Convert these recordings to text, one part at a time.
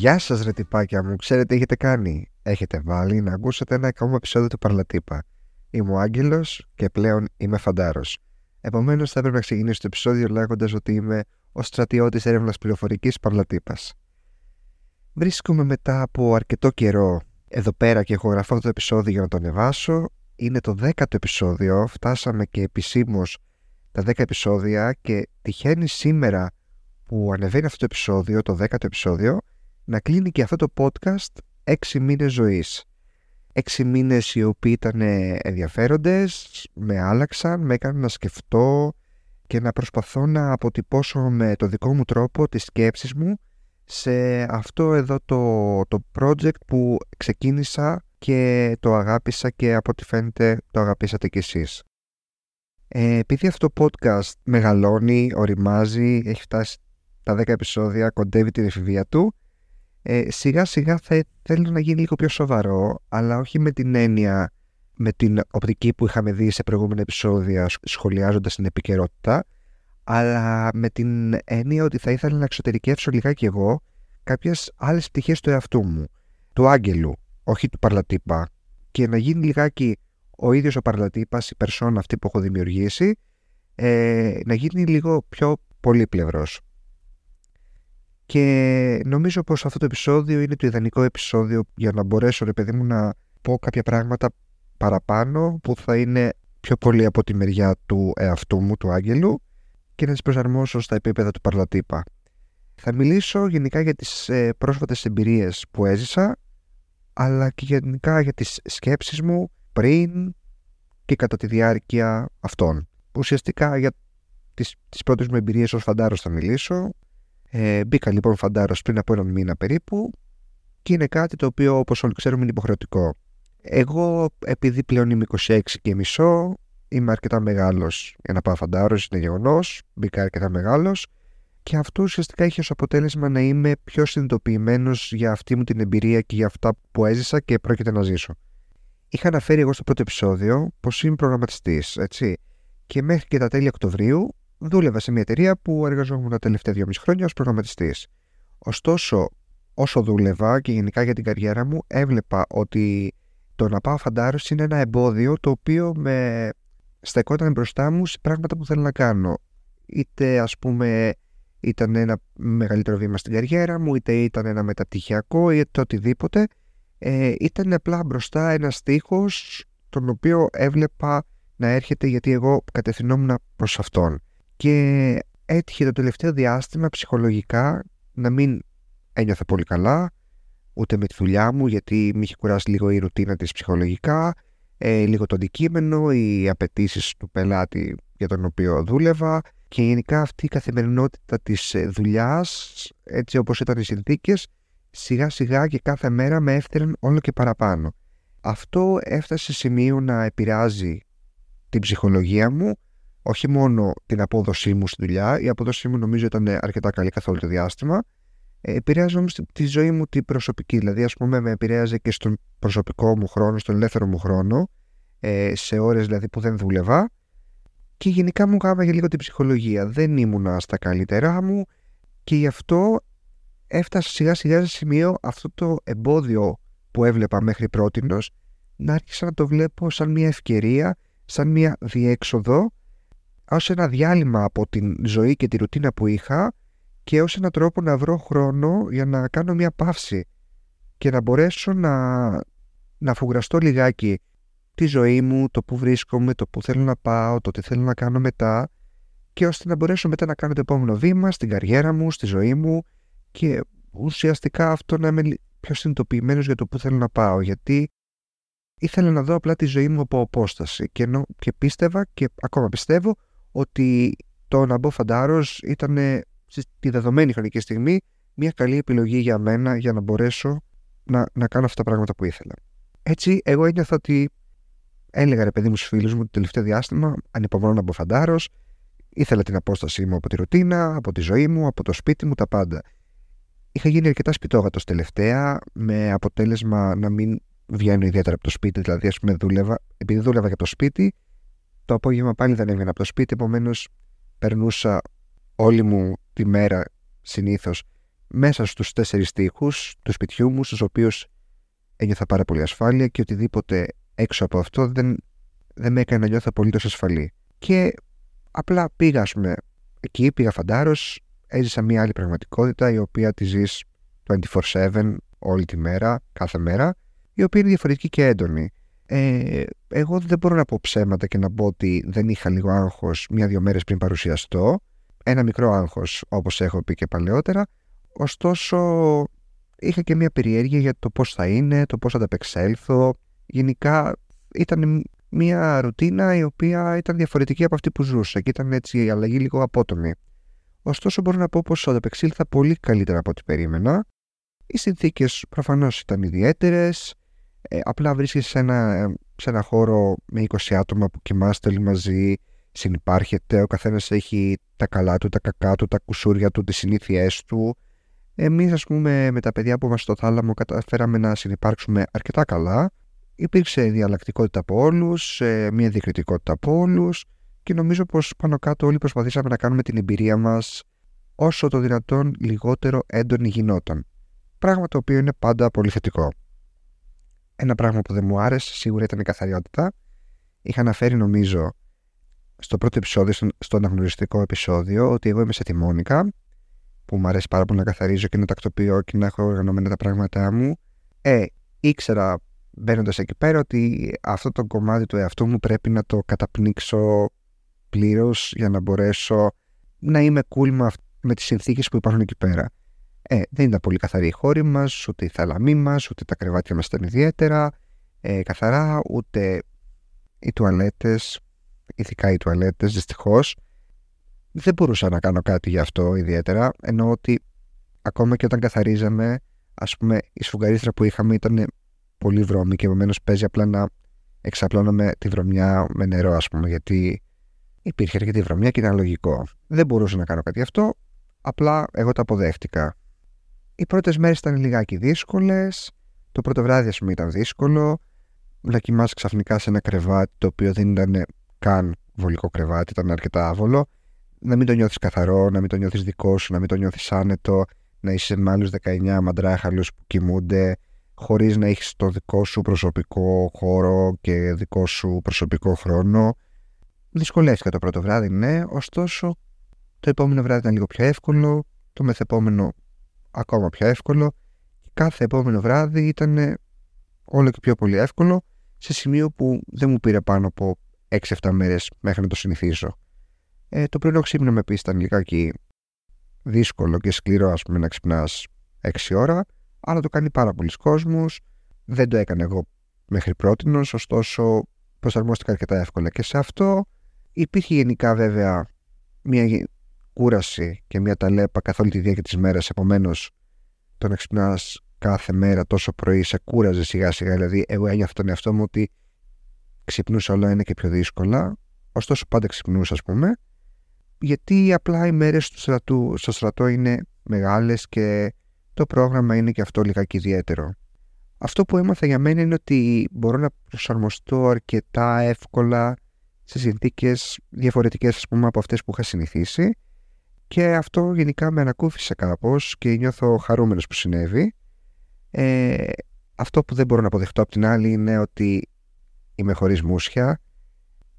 Γεια σας ρε τυπάκια μου, ξέρετε τι έχετε κάνει. Έχετε βάλει να ακούσετε ένα ακόμα επεισόδιο του Παρλατύπα. Είμαι ο Άγγελος και πλέον είμαι φαντάρος. Επομένως θα έπρεπε να ξεκινήσω το επεισόδιο λέγοντας ότι είμαι ο στρατιώτης έρευνας πληροφορικής Παρλατύπας. Βρίσκομαι μετά από αρκετό καιρό εδώ πέρα και έχω γραφεί αυτό το επεισόδιο για να το ανεβάσω. Είναι το δέκατο επεισόδιο, φτάσαμε και επισήμως τα 10 επεισόδια και τυχαίνει σήμερα που ανεβαίνει αυτό το επεισόδιο, το δέκατο επεισόδιο, να κλείνει και αυτό το podcast 6 μήνες ζωής. 6 μήνες οι οποίοι ήταν ενδιαφέροντες, με άλλαξαν, με έκαναν να σκεφτώ και να προσπαθώ να αποτυπώσω με το δικό μου τρόπο τις σκέψεις μου σε αυτό εδώ το, το project που ξεκίνησα και το αγάπησα και από ό,τι φαίνεται το αγαπήσατε κι εσείς. Ε, επειδή αυτό το podcast μεγαλώνει, οριμάζει, έχει φτάσει τα 10 επεισόδια, κοντεύει την εφηβεία του, ε, σιγά σιγά θα θέλω να γίνει λίγο πιο σοβαρό, αλλά όχι με την έννοια, με την οπτική που είχαμε δει σε προηγούμενα επεισόδια σχολιάζοντας την επικαιρότητα, αλλά με την έννοια ότι θα ήθελα να εξωτερικεύσω λιγάκι εγώ κάποιες άλλες πτυχές του εαυτού μου, του άγγελου, όχι του παρλατύπα, και να γίνει λιγάκι ο ίδιος ο παρλατύπας, η περσόνα αυτή που έχω δημιουργήσει, ε, να γίνει λίγο πιο πολύπλευρος. Και νομίζω πως αυτό το επεισόδιο είναι το ιδανικό επεισόδιο για να μπορέσω ρε παιδί μου να πω κάποια πράγματα παραπάνω που θα είναι πιο πολύ από τη μεριά του εαυτού μου, του άγγελου και να τις προσαρμόσω στα επίπεδα του παρλατύπα. Θα μιλήσω γενικά για τις ε, πρόσφατες εμπειρίες που έζησα αλλά και γενικά για τις σκέψεις μου πριν και κατά τη διάρκεια αυτών. Ουσιαστικά για τις, τις πρώτες μου εμπειρίες ως φαντάρος θα μιλήσω ε, μπήκα λοιπόν φαντάρος πριν από έναν μήνα περίπου και είναι κάτι το οποίο όπως όλοι ξέρουμε είναι υποχρεωτικό. Εγώ επειδή πλέον είμαι 26 και μισό είμαι αρκετά μεγάλος για να πάω φαντάρος, είναι γεγονός, μπήκα αρκετά μεγάλος και αυτό ουσιαστικά είχε ως αποτέλεσμα να είμαι πιο συνειδητοποιημένος για αυτή μου την εμπειρία και για αυτά που έζησα και πρόκειται να ζήσω. Είχα αναφέρει εγώ στο πρώτο επεισόδιο πως είμαι προγραμματιστής, έτσι. Και μέχρι και τα τέλη Οκτωβρίου δούλευα σε μια εταιρεία που εργαζόμουν τα τελευταία δύο μισή χρόνια ως προγραμματιστής. Ωστόσο, όσο δούλευα και γενικά για την καριέρα μου, έβλεπα ότι το να πάω φαντάρος είναι ένα εμπόδιο το οποίο με στεκόταν μπροστά μου σε πράγματα που θέλω να κάνω. Είτε ας πούμε ήταν ένα μεγαλύτερο βήμα στην καριέρα μου, είτε ήταν ένα μεταπτυχιακό, είτε οτιδήποτε. Ε, ήταν απλά μπροστά ένας στίχος τον οποίο έβλεπα να έρχεται γιατί εγώ κατευθυνόμουν προς αυτόν και έτυχε το τελευταίο διάστημα ψυχολογικά να μην ένιωθα πολύ καλά ούτε με τη δουλειά μου γιατί με είχε κουράσει λίγο η ρουτίνα της ψυχολογικά ε, λίγο το αντικείμενο, οι απαιτήσεις του πελάτη για τον οποίο δούλευα και γενικά αυτή η καθημερινότητα της ε, δουλειάς, έτσι όπως ήταν οι συνθήκες σιγά σιγά και κάθε μέρα με έφεραν όλο και παραπάνω. Αυτό έφτασε σε σημείο να επηρεάζει την ψυχολογία μου όχι μόνο την απόδοσή μου στη δουλειά, η απόδοσή μου νομίζω ήταν αρκετά καλή καθ' όλο το διάστημα, ε, επηρέαζε όμως τη ζωή μου την προσωπική. Δηλαδή, ας πούμε, με επηρέαζε και στον προσωπικό μου χρόνο, στον ελεύθερο μου χρόνο, ε, σε ώρες δηλαδή που δεν δούλευα. Και γενικά μου για λίγο την ψυχολογία. Δεν ήμουνα στα καλύτερά μου και γι' αυτό έφτασα σιγά σιγά σε σημείο αυτό το εμπόδιο που έβλεπα μέχρι πρότινος να άρχισα να το βλέπω σαν μια ευκαιρία, σαν μια διέξοδο ως ένα διάλειμμα από την ζωή και τη ρουτίνα που είχα και ως ένα τρόπο να βρω χρόνο για να κάνω μια παύση και να μπορέσω να, να φουγραστώ λιγάκι τη ζωή μου, το που βρίσκομαι, το που θέλω να πάω, το τι θέλω να κάνω μετά και ώστε να μπορέσω μετά να κάνω το επόμενο βήμα στην καριέρα μου, στη ζωή μου και ουσιαστικά αυτό να είμαι πιο συνειδητοποιημένος για το που θέλω να πάω γιατί ήθελα να δω απλά τη ζωή μου από απόσταση και, ενώ, και πίστευα και ακόμα πιστεύω ότι το να μπω φαντάρος ήταν στη δεδομένη χρονική στιγμή μια καλή επιλογή για μένα για να μπορέσω να, να κάνω αυτά τα πράγματα που ήθελα. Έτσι, εγώ ένιωθα ότι έλεγα ρε παιδί μου στους φίλους μου το τελευταίο διάστημα, ανυπομονώ να μπω φαντάρος, ήθελα την απόστασή μου από τη ρουτίνα, από τη ζωή μου, από το σπίτι μου, τα πάντα. Είχα γίνει αρκετά σπιτόγατος τελευταία, με αποτέλεσμα να μην βγαίνω ιδιαίτερα από το σπίτι. Δηλαδή, ας πούμε, δούλευα, επειδή δούλευα για το σπίτι, το απόγευμα πάλι δεν έβγαινα από το σπίτι, επομένως περνούσα όλη μου τη μέρα συνήθως μέσα στους τέσσερις στίχους του σπιτιού μου, στους οποίους ένιωθα πάρα πολύ ασφάλεια και οτιδήποτε έξω από αυτό δεν, δεν με έκανε να νιώθω απολύτως ασφαλή. Και απλά πήγα, ας πούμε, εκεί πήγα φαντάρος, έζησα μια άλλη πραγματικότητα η οποία τη ζεις 24-7 όλη τη μέρα, κάθε μέρα, η οποία είναι διαφορετική και έντονη. Ε, εγώ δεν μπορώ να πω ψέματα και να πω ότι δεν είχα λίγο άγχος μία-δύο μέρες πριν παρουσιαστώ. Ένα μικρό άγχος όπως έχω πει και παλαιότερα. Ωστόσο είχα και μία περιέργεια για το πώς θα είναι, το πώς θα ανταπεξέλθω. Γενικά ήταν μία ρουτίνα η οποία ήταν διαφορετική από αυτή που ζούσα και ήταν έτσι η αλλαγή λίγο απότομη. Ωστόσο μπορώ να πω πως ανταπεξήλθα πολύ καλύτερα από ό,τι περίμενα. Οι συνθήκες προφανώς ήταν ιδιαίτερες, ε, απλά βρίσκεσαι σε ένα, σε ένα χώρο με 20 άτομα που κοιμάστε όλοι μαζί, συνυπάρχετε, ο καθένας έχει τα καλά του, τα κακά του, τα κουσούρια του, τις συνήθειές του. Εμείς ας πούμε με τα παιδιά που είμαστε στο θάλαμο καταφέραμε να συνυπάρξουμε αρκετά καλά. Υπήρξε διαλλακτικότητα από όλους, ε, μια διακριτικότητα από όλους και νομίζω πως πάνω κάτω όλοι προσπαθήσαμε να κάνουμε την εμπειρία μας όσο το δυνατόν λιγότερο έντονη γινόταν. Πράγμα το οποίο είναι πάντα πολύ θετικό. Ένα πράγμα που δεν μου άρεσε σίγουρα ήταν η καθαριότητα. Είχα αναφέρει νομίζω στο πρώτο επεισόδιο, στο αναγνωριστικό επεισόδιο, ότι εγώ είμαι σε τιμόνικα, που μου αρέσει πάρα πολύ να καθαρίζω και να τακτοποιώ και να έχω οργανωμένα τα πράγματά μου. Ε, ήξερα μπαίνοντας εκεί πέρα ότι αυτό το κομμάτι του εαυτού μου πρέπει να το καταπνίξω πλήρως για να μπορέσω να είμαι cool με, με τις συνθήκες που υπάρχουν εκεί πέρα. Ε, δεν ήταν πολύ καθαρή η χώρη μας, ούτε η θαλαμή μας, ούτε τα κρεβάτια μας ήταν ιδιαίτερα ε, καθαρά, ούτε οι τουαλέτες, ειδικά οι τουαλέτες, δυστυχώς. Δεν μπορούσα να κάνω κάτι γι' αυτό ιδιαίτερα, ενώ ότι ακόμα και όταν καθαρίζαμε, ας πούμε, η σφουγγαρίστρα που είχαμε ήταν πολύ βρώμη και επομένως παίζει απλά να εξαπλώναμε τη βρωμιά με νερό, ας πούμε, γιατί υπήρχε αρκετή βρωμιά και ήταν λογικό. Δεν μπορούσα να κάνω κάτι γι' αυτό, απλά εγώ το αποδέχτηκα. Οι πρώτες μέρες ήταν λιγάκι δύσκολες. Το πρώτο βράδυ, ας πούμε, ήταν δύσκολο. Να κοιμάσαι ξαφνικά σε ένα κρεβάτι το οποίο δεν ήταν καν βολικό κρεβάτι, ήταν αρκετά άβολο. Να μην το νιώθεις καθαρό, να μην το νιώθεις δικό σου, να μην το νιώθεις άνετο, να είσαι με άλλους 19 μαντράχαλους που κοιμούνται, χωρίς να έχεις το δικό σου προσωπικό χώρο και δικό σου προσωπικό χρόνο. Δυσκολεύτηκα το πρώτο βράδυ, ναι, ωστόσο το επόμενο βράδυ ήταν λίγο πιο εύκολο, το μεθεπόμενο ακόμα πιο εύκολο και κάθε επόμενο βράδυ ήταν όλο και πιο πολύ εύκολο σε σημείο που δεν μου πήρε πάνω από 6-7 μέρες μέχρι να το συνηθίσω. Ε, το πρωινό ξύπνημα επίσης ήταν λιγάκι δύσκολο και σκληρό ας πούμε να ξυπνάς 6 ώρα αλλά το κάνει πάρα πολλοί κόσμος δεν το έκανα εγώ μέχρι πρότινος ωστόσο προσαρμόστηκα αρκετά εύκολα και σε αυτό υπήρχε γενικά βέβαια μια κούραση και μια ταλέπα καθ' όλη τη διάρκεια της μέρας. Επομένως, το να ξυπνάς κάθε μέρα τόσο πρωί σε κούραζε σιγά σιγά. Δηλαδή, εγώ ένιωθα τον εαυτό μου ότι ξυπνούσα όλα είναι και πιο δύσκολα. Ωστόσο, πάντα ξυπνούσα, ας πούμε. Γιατί απλά οι μέρες του στρατού, στο στρατό είναι μεγάλες και το πρόγραμμα είναι και αυτό λιγάκι ιδιαίτερο. Αυτό που έμαθα για μένα είναι ότι μπορώ να προσαρμοστώ αρκετά εύκολα σε συνθήκες διαφορετικές πούμε από αυτές που είχα συνηθίσει και αυτό γενικά με ανακούφισε κάπως και νιώθω χαρούμενος που συνέβη. Ε, αυτό που δεν μπορώ να αποδεχτώ από την άλλη είναι ότι είμαι χωρίς μουσια.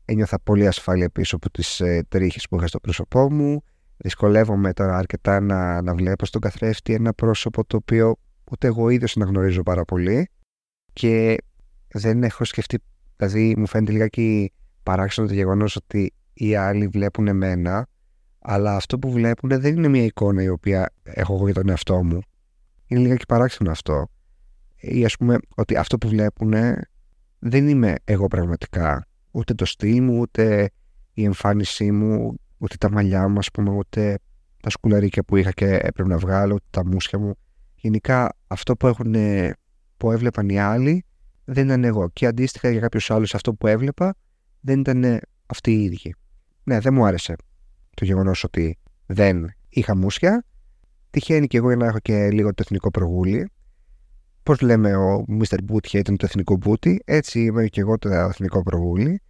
Ένιωθα πολύ ασφάλεια πίσω από τις ε, τρίχες που είχα στο πρόσωπό μου. Δυσκολεύομαι τώρα αρκετά να, να βλέπω στον καθρέφτη ένα πρόσωπο το οποίο ούτε εγώ ίδιος γνωρίζω πάρα πολύ και δεν έχω σκεφτεί, δηλαδή μου φαίνεται λιγάκι παράξενο το γεγονός ότι οι άλλοι βλέπουν εμένα αλλά αυτό που βλέπουν δεν είναι μια εικόνα η οποία έχω εγώ για τον εαυτό μου. Είναι λιγάκι παράξενο αυτό. Ή ας πούμε ότι αυτό που βλέπουν δεν είμαι εγώ πραγματικά. Ούτε το στυλ μου, ούτε η εμφάνισή μου, ούτε τα μαλλιά μου, ας πούμε, ούτε τα σκουλαρίκια που είχα και έπρεπε να βγάλω, ούτε τα μουσια μου. Γενικά αυτό που, έχουν, που έβλεπαν οι άλλοι δεν ήταν εγώ. Και αντίστοιχα για κάποιους άλλους αυτό που έβλεπα δεν ήταν αυτοί οι ίδιοι. Ναι, δεν μου άρεσε το γεγονός ότι δεν είχα μουσια. Τυχαίνει και εγώ για να έχω και λίγο το εθνικό προγούλι. Πώς λέμε, ο Mr. Bootια ήταν το εθνικό μπούτι, έτσι είμαι και εγώ το εθνικό προγούλι.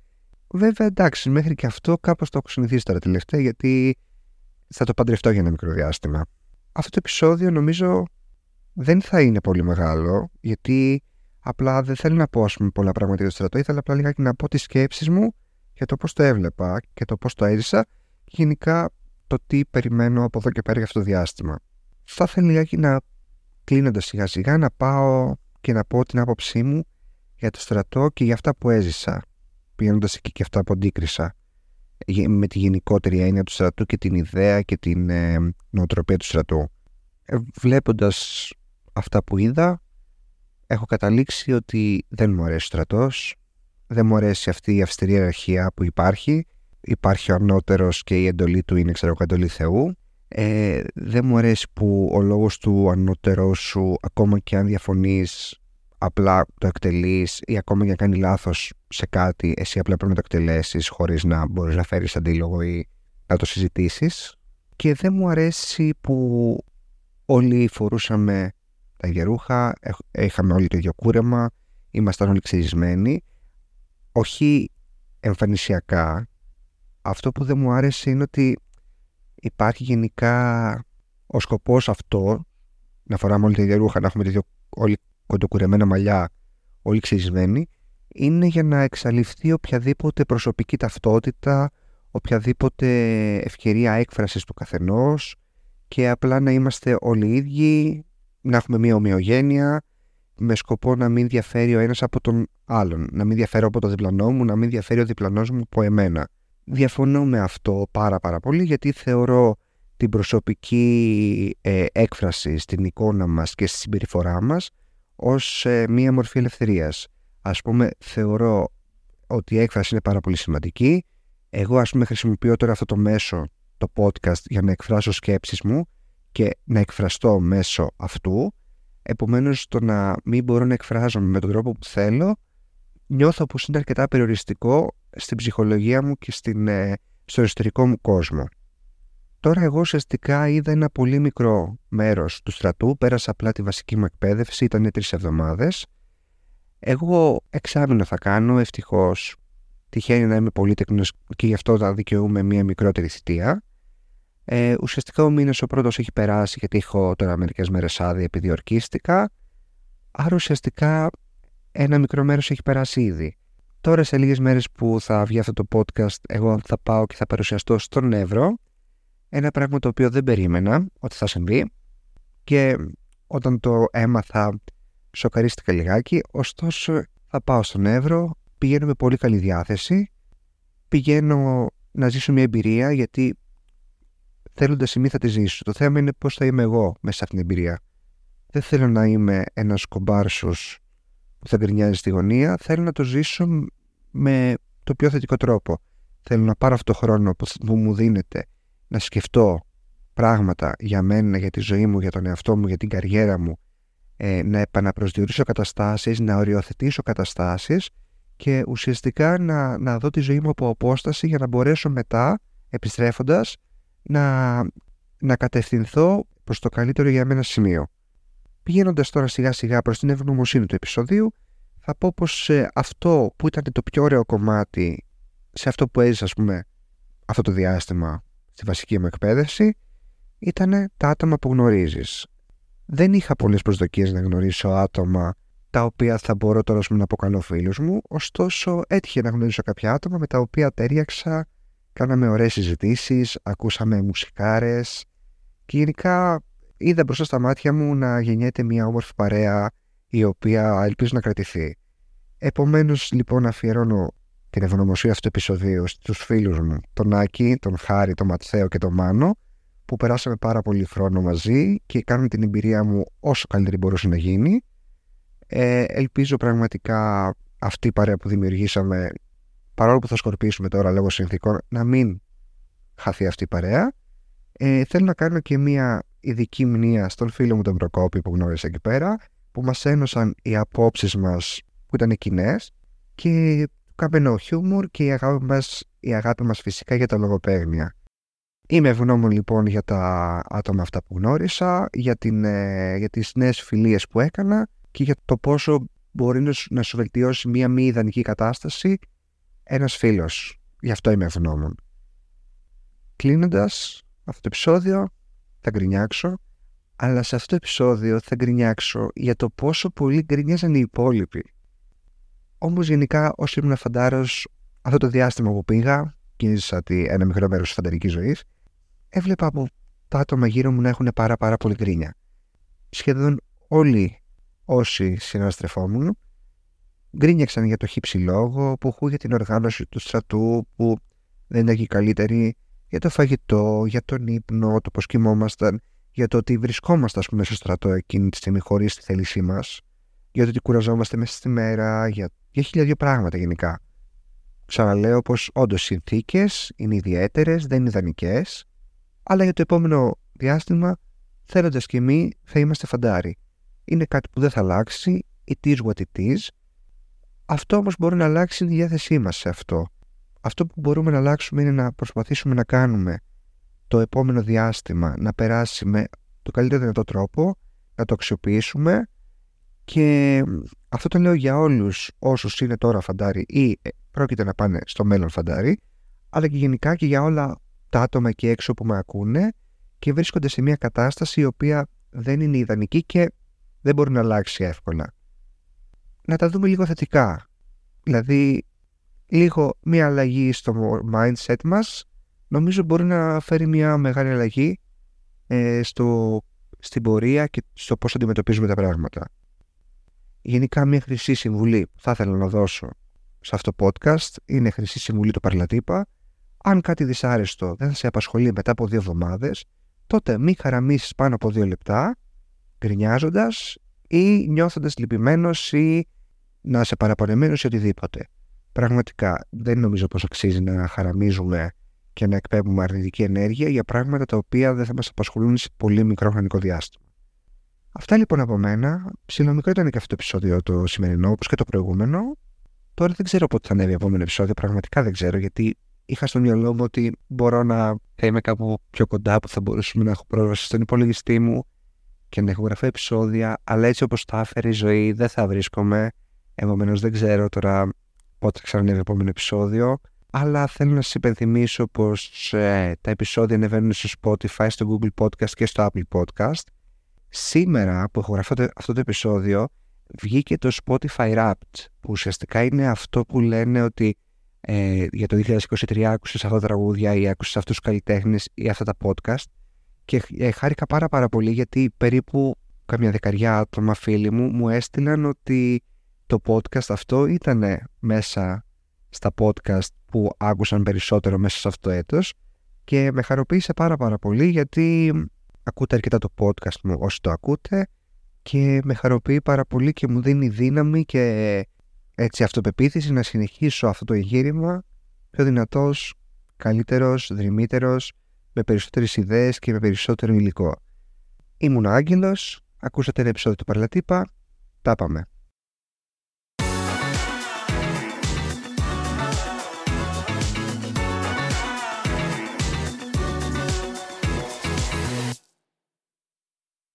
Βέβαια, εντάξει, μέχρι και αυτό κάπως το έχω συνηθίσει τώρα τελευταία, γιατί θα το παντρευτώ για ένα μικρό διάστημα. αυτό το επεισόδιο νομίζω δεν θα είναι πολύ μεγάλο, γιατί απλά δεν θέλω να πω πούμε, πολλά πράγματα για το στρατό. Ήθελα απλά λιγάκι να πω τις σκέψεις μου για το πώς το έβλεπα και το πώς το έζησα και γενικά το τι περιμένω από εδώ και πέρα για αυτό το διάστημα. Θα ήθελα λιγάκι να κλείνοντας σιγά σιγά να πάω και να πω την άποψή μου για το στρατό και για αυτά που έζησα, πηγαίνοντας εκεί και αυτά που αντίκρισα με τη γενικότερη έννοια του στρατού και την ιδέα και την ε, νοοτροπία του στρατού. Ε, βλέποντας αυτά που είδα, έχω καταλήξει ότι δεν μου αρέσει ο στρατός, δεν μου αρέσει αυτή η αυστηρή ιεραρχία που υπάρχει, υπάρχει ο ανώτερος και η εντολή του είναι ξέρω εντολή Θεού, ε, δεν μου αρέσει που ο λόγος του ανώτερου σου ακόμα και αν διαφωνείς απλά το εκτελείς ή ακόμα και να κάνει λάθος σε κάτι εσύ απλά πρέπει να το εκτελέσεις χωρίς να μπορείς να φέρεις αντίλογο ή να το συζητήσεις και δεν μου αρέσει που όλοι φορούσαμε τα ίδια ρούχα, είχαμε όλοι το ίδιο κούρεμα, ήμασταν όλοι ξερισμένοι. Όχι εμφανισιακά. Αυτό που δεν μου άρεσε είναι ότι υπάρχει γενικά ο σκοπός αυτό, να φοράμε όλοι τα ίδια ρούχα, να έχουμε ίδιο, όλοι κοντοκουρεμένα μαλλιά, όλοι ξερισμένοι, είναι για να εξαλειφθεί οποιαδήποτε προσωπική ταυτότητα, οποιαδήποτε ευκαιρία έκφρασης του καθενός και απλά να είμαστε όλοι ίδιοι, να έχουμε μια ομοιογένεια με σκοπό να μην διαφέρει ο ένας από τον άλλον, να μην διαφέρω από το διπλανό μου, να μην διαφέρει ο διπλανός μου από εμένα. Διαφωνώ με αυτό πάρα πάρα πολύ γιατί θεωρώ την προσωπική ε, έκφραση στην εικόνα μας και στη συμπεριφορά μας ως ε, μία μορφή ελευθερίας. Ας πούμε θεωρώ ότι η έκφραση είναι πάρα πολύ σημαντική. Εγώ ας πούμε χρησιμοποιώ τώρα αυτό το μέσο, το podcast, για να εκφράσω σκέψεις μου και να εκφραστώ μέσω αυτού. Επομένως το να μην μπορώ να εκφράζομαι με τον τρόπο που θέλω νιώθω πως είναι αρκετά περιοριστικό στην ψυχολογία μου και στην, ε, στο εσωτερικό μου κόσμο. Τώρα εγώ ουσιαστικά είδα ένα πολύ μικρό μέρος του στρατού, πέρασα απλά τη βασική μου εκπαίδευση, ήταν τρεις εβδομάδες. Εγώ εξάμεινο θα κάνω, ευτυχώς τυχαίνει να είμαι πολύτεκνος και γι' αυτό θα δικαιούμαι μια μικρότερη θητεία. Ε, ουσιαστικά ο μήνας ο πρώτος έχει περάσει γιατί έχω τώρα μερικές μέρες άδεια επειδή ορκίστηκα. Άρα ουσιαστικά ένα μικρό μέρος έχει περάσει ήδη. Τώρα σε λίγες μέρες που θα βγει αυτό το podcast εγώ θα πάω και θα παρουσιαστώ στον Εύρο. Ένα πράγμα το οποίο δεν περίμενα ότι θα συμβεί. Και όταν το έμαθα σοκαρίστηκα λιγάκι. Ωστόσο θα πάω στον Εύρο. Πηγαίνω με πολύ καλή διάθεση. Πηγαίνω να ζήσω μια εμπειρία γιατί θέλοντας η θα τη ζήσω. Το θέμα είναι πώς θα είμαι εγώ μέσα σε αυτήν την εμπειρία. Δεν θέλω να είμαι ένας κομπάρσος που θα γκρινιάζει στη γωνία. Θέλω να το ζήσω με το πιο θετικό τρόπο. Θέλω να πάρω αυτό το χρόνο που μου δίνεται να σκεφτώ πράγματα για μένα, για τη ζωή μου, για τον εαυτό μου, για την καριέρα μου, ε, να επαναπροσδιορίσω καταστάσεις, να οριοθετήσω καταστάσεις και ουσιαστικά να, να δω τη ζωή μου από απόσταση για να μπορέσω μετά, επιστρέφοντας, να, να κατευθυνθώ προς το καλύτερο για μένα σημείο. Πηγαίνοντας τώρα σιγά σιγά προς την ευγνωμοσύνη του επεισοδίου, θα πω πως ε, αυτό που ήταν το πιο ωραίο κομμάτι σε αυτό που έζησα, ας πούμε, αυτό το διάστημα στη βασική μου εκπαίδευση, ήταν τα άτομα που γνωρίζεις. Δεν είχα πολλές προσδοκίες να γνωρίσω άτομα τα οποία θα μπορώ τώρα να αποκαλώ φίλους μου, ωστόσο έτυχε να γνωρίσω κάποια άτομα με τα οποία τέριαξα Κάναμε ωραίες συζητήσεις, ακούσαμε μουσικάρες και γενικά είδα μπροστά στα μάτια μου να γεννιέται μια όμορφη παρέα η οποία ελπίζω να κρατηθεί. Επομένως λοιπόν αφιερώνω την ευγνωμοσία αυτού του επεισοδίου στους φίλους μου, τον Άκη, τον Χάρη, τον Ματθαίο και τον Μάνο που περάσαμε πάρα πολύ χρόνο μαζί και κάνουμε την εμπειρία μου όσο καλύτερη μπορούσε να γίνει. Ε, ελπίζω πραγματικά αυτή η παρέα που δημιουργήσαμε παρόλο που θα σκορπίσουμε τώρα λόγω συνθήκων, να μην χαθεί αυτή η παρέα. Ε, θέλω να κάνω και μια ειδική μνήμα στον φίλο μου τον Προκόπη που γνώρισα εκεί πέρα, που μας ένωσαν οι απόψεις μας που ήταν κοινές και καμπενό χιούμορ και η αγάπη μας, η αγάπη μας φυσικά για τα λογοπαίγνια. Είμαι ευγνώμων λοιπόν για τα άτομα αυτά που γνώρισα, για, την, ε, για τις νέες φιλίες που έκανα και για το πόσο μπορεί να σου βελτιώσει μια μη ιδανική κατάσταση ένας φίλος. Γι' αυτό είμαι ευγνώμων. Κλείνοντας αυτό το επεισόδιο, θα γκρινιάξω, αλλά σε αυτό το επεισόδιο θα γκρινιάξω για το πόσο πολύ γκρινιάζαν οι υπόλοιποι. Όμως γενικά όσο ήμουν φαντάρος αυτό το διάστημα που πήγα και έζησα ένα μικρό μέρος της φανταρικής ζωής έβλεπα από τα άτομα γύρω μου να έχουν πάρα πάρα πολύ γκρίνια. Σχεδόν όλοι όσοι συναστρεφόμουν γκρίνιαξαν για το χύψη λόγο, που για την οργάνωση του στρατού που δεν ήταν και καλύτερη, για το φαγητό, για τον ύπνο, το πώς κοιμόμασταν, για το ότι βρισκόμαστε πούμε, στο στρατό εκείνη τη στιγμή χωρίς τη θέλησή μας, για το ότι κουραζόμαστε μέσα στη μέρα, για, για χίλια δύο πράγματα γενικά. Ξαναλέω πως όντως οι συνθήκες είναι ιδιαίτερες, δεν είναι ιδανικές, αλλά για το επόμενο διάστημα, θέλοντας και εμείς, θα είμαστε φαντάροι. Είναι κάτι που δεν θα αλλάξει, it is what it is. Αυτό όμως μπορεί να αλλάξει τη διάθεσή μας σε αυτό. Αυτό που μπορούμε να αλλάξουμε είναι να προσπαθήσουμε να κάνουμε το επόμενο διάστημα να περάσει με το καλύτερο δυνατό τρόπο, να το αξιοποιήσουμε και αυτό το λέω για όλους όσους είναι τώρα φαντάρι ή ε, πρόκειται να πάνε στο μέλλον φαντάρι, αλλά και γενικά και για όλα τα άτομα εκεί έξω που με ακούνε και βρίσκονται σε μια κατάσταση η οποία δεν είναι ιδανική και δεν μπορεί να αλλάξει εύκολα. Να τα δούμε λίγο θετικά. Δηλαδή, λίγο μια αλλαγή στο mindset μας νομίζω μπορεί να φέρει μια μεγάλη αλλαγή ε, στο, στην πορεία και στο πώς αντιμετωπίζουμε τα πράγματα. Γενικά μια χρυσή συμβουλή που θα ήθελα να δώσω σε αυτό το podcast είναι χρυσή συμβουλή του Παρλατύπα. Αν κάτι δυσάρεστο δεν θα σε απασχολεί μετά από δύο εβδομάδες, τότε μην χαραμίσεις πάνω από δύο λεπτά, γκρινιάζοντας ή νιώθοντας λυπημένος ή να σε παραπονεμένος ή οτιδήποτε. Πραγματικά δεν νομίζω πως αξίζει να χαραμίζουμε και να εκπέμπουμε αρνητική ενέργεια για πράγματα τα οποία δεν θα μας απασχολούν σε πολύ μικρό χρονικό διάστημα. Αυτά λοιπόν από μένα. Ψιλομικρό ήταν και αυτό το επεισόδιο το σημερινό, όπως και το προηγούμενο. Τώρα δεν ξέρω πότε θα ανέβει επόμενο επεισόδιο, πραγματικά δεν ξέρω, γιατί είχα στο μυαλό μου ότι μπορώ να είμαι κάπου πιο κοντά που θα μπορούσαμε να έχω πρόσβαση στον υπολογιστή μου και να έχω γραφεί επεισόδια, αλλά έτσι όπως τα έφερε η ζωή δεν θα βρίσκομαι. Επομένως δεν ξέρω τώρα πότε θα ξανανέβει επόμενο επεισόδιο αλλά θέλω να σας υπενθυμίσω πως ε, τα επεισόδια ανεβαίνουν στο Spotify, στο Google Podcast και στο Apple Podcast. Σήμερα που έχω γραφεί αυτό το επεισόδιο βγήκε το Spotify Wrapped που ουσιαστικά είναι αυτό που λένε ότι ε, για το 2023 άκουσες αυτά τα τραγούδια ή άκουσες αυτούς τους καλλιτέχνες ή αυτά τα podcast και ε, χάρηκα πάρα πάρα πολύ γιατί περίπου καμιά δεκαριά άτομα φίλοι μου μου έστειλαν ότι το podcast αυτό ήταν μέσα στα podcast που άκουσαν περισσότερο μέσα σε αυτό το έτος και με χαροποίησε πάρα πάρα πολύ γιατί ακούτε αρκετά το podcast μου όσοι το ακούτε και με χαροποιεί πάρα πολύ και μου δίνει δύναμη και έτσι αυτοπεποίθηση να συνεχίσω αυτό το εγχείρημα πιο δυνατός, καλύτερος, δρυμύτερος, με περισσότερες ιδέες και με περισσότερο υλικό. Ήμουν ο Άγγελος, ακούσατε ένα επεισόδιο του Παρλατύπα, τα πάμε.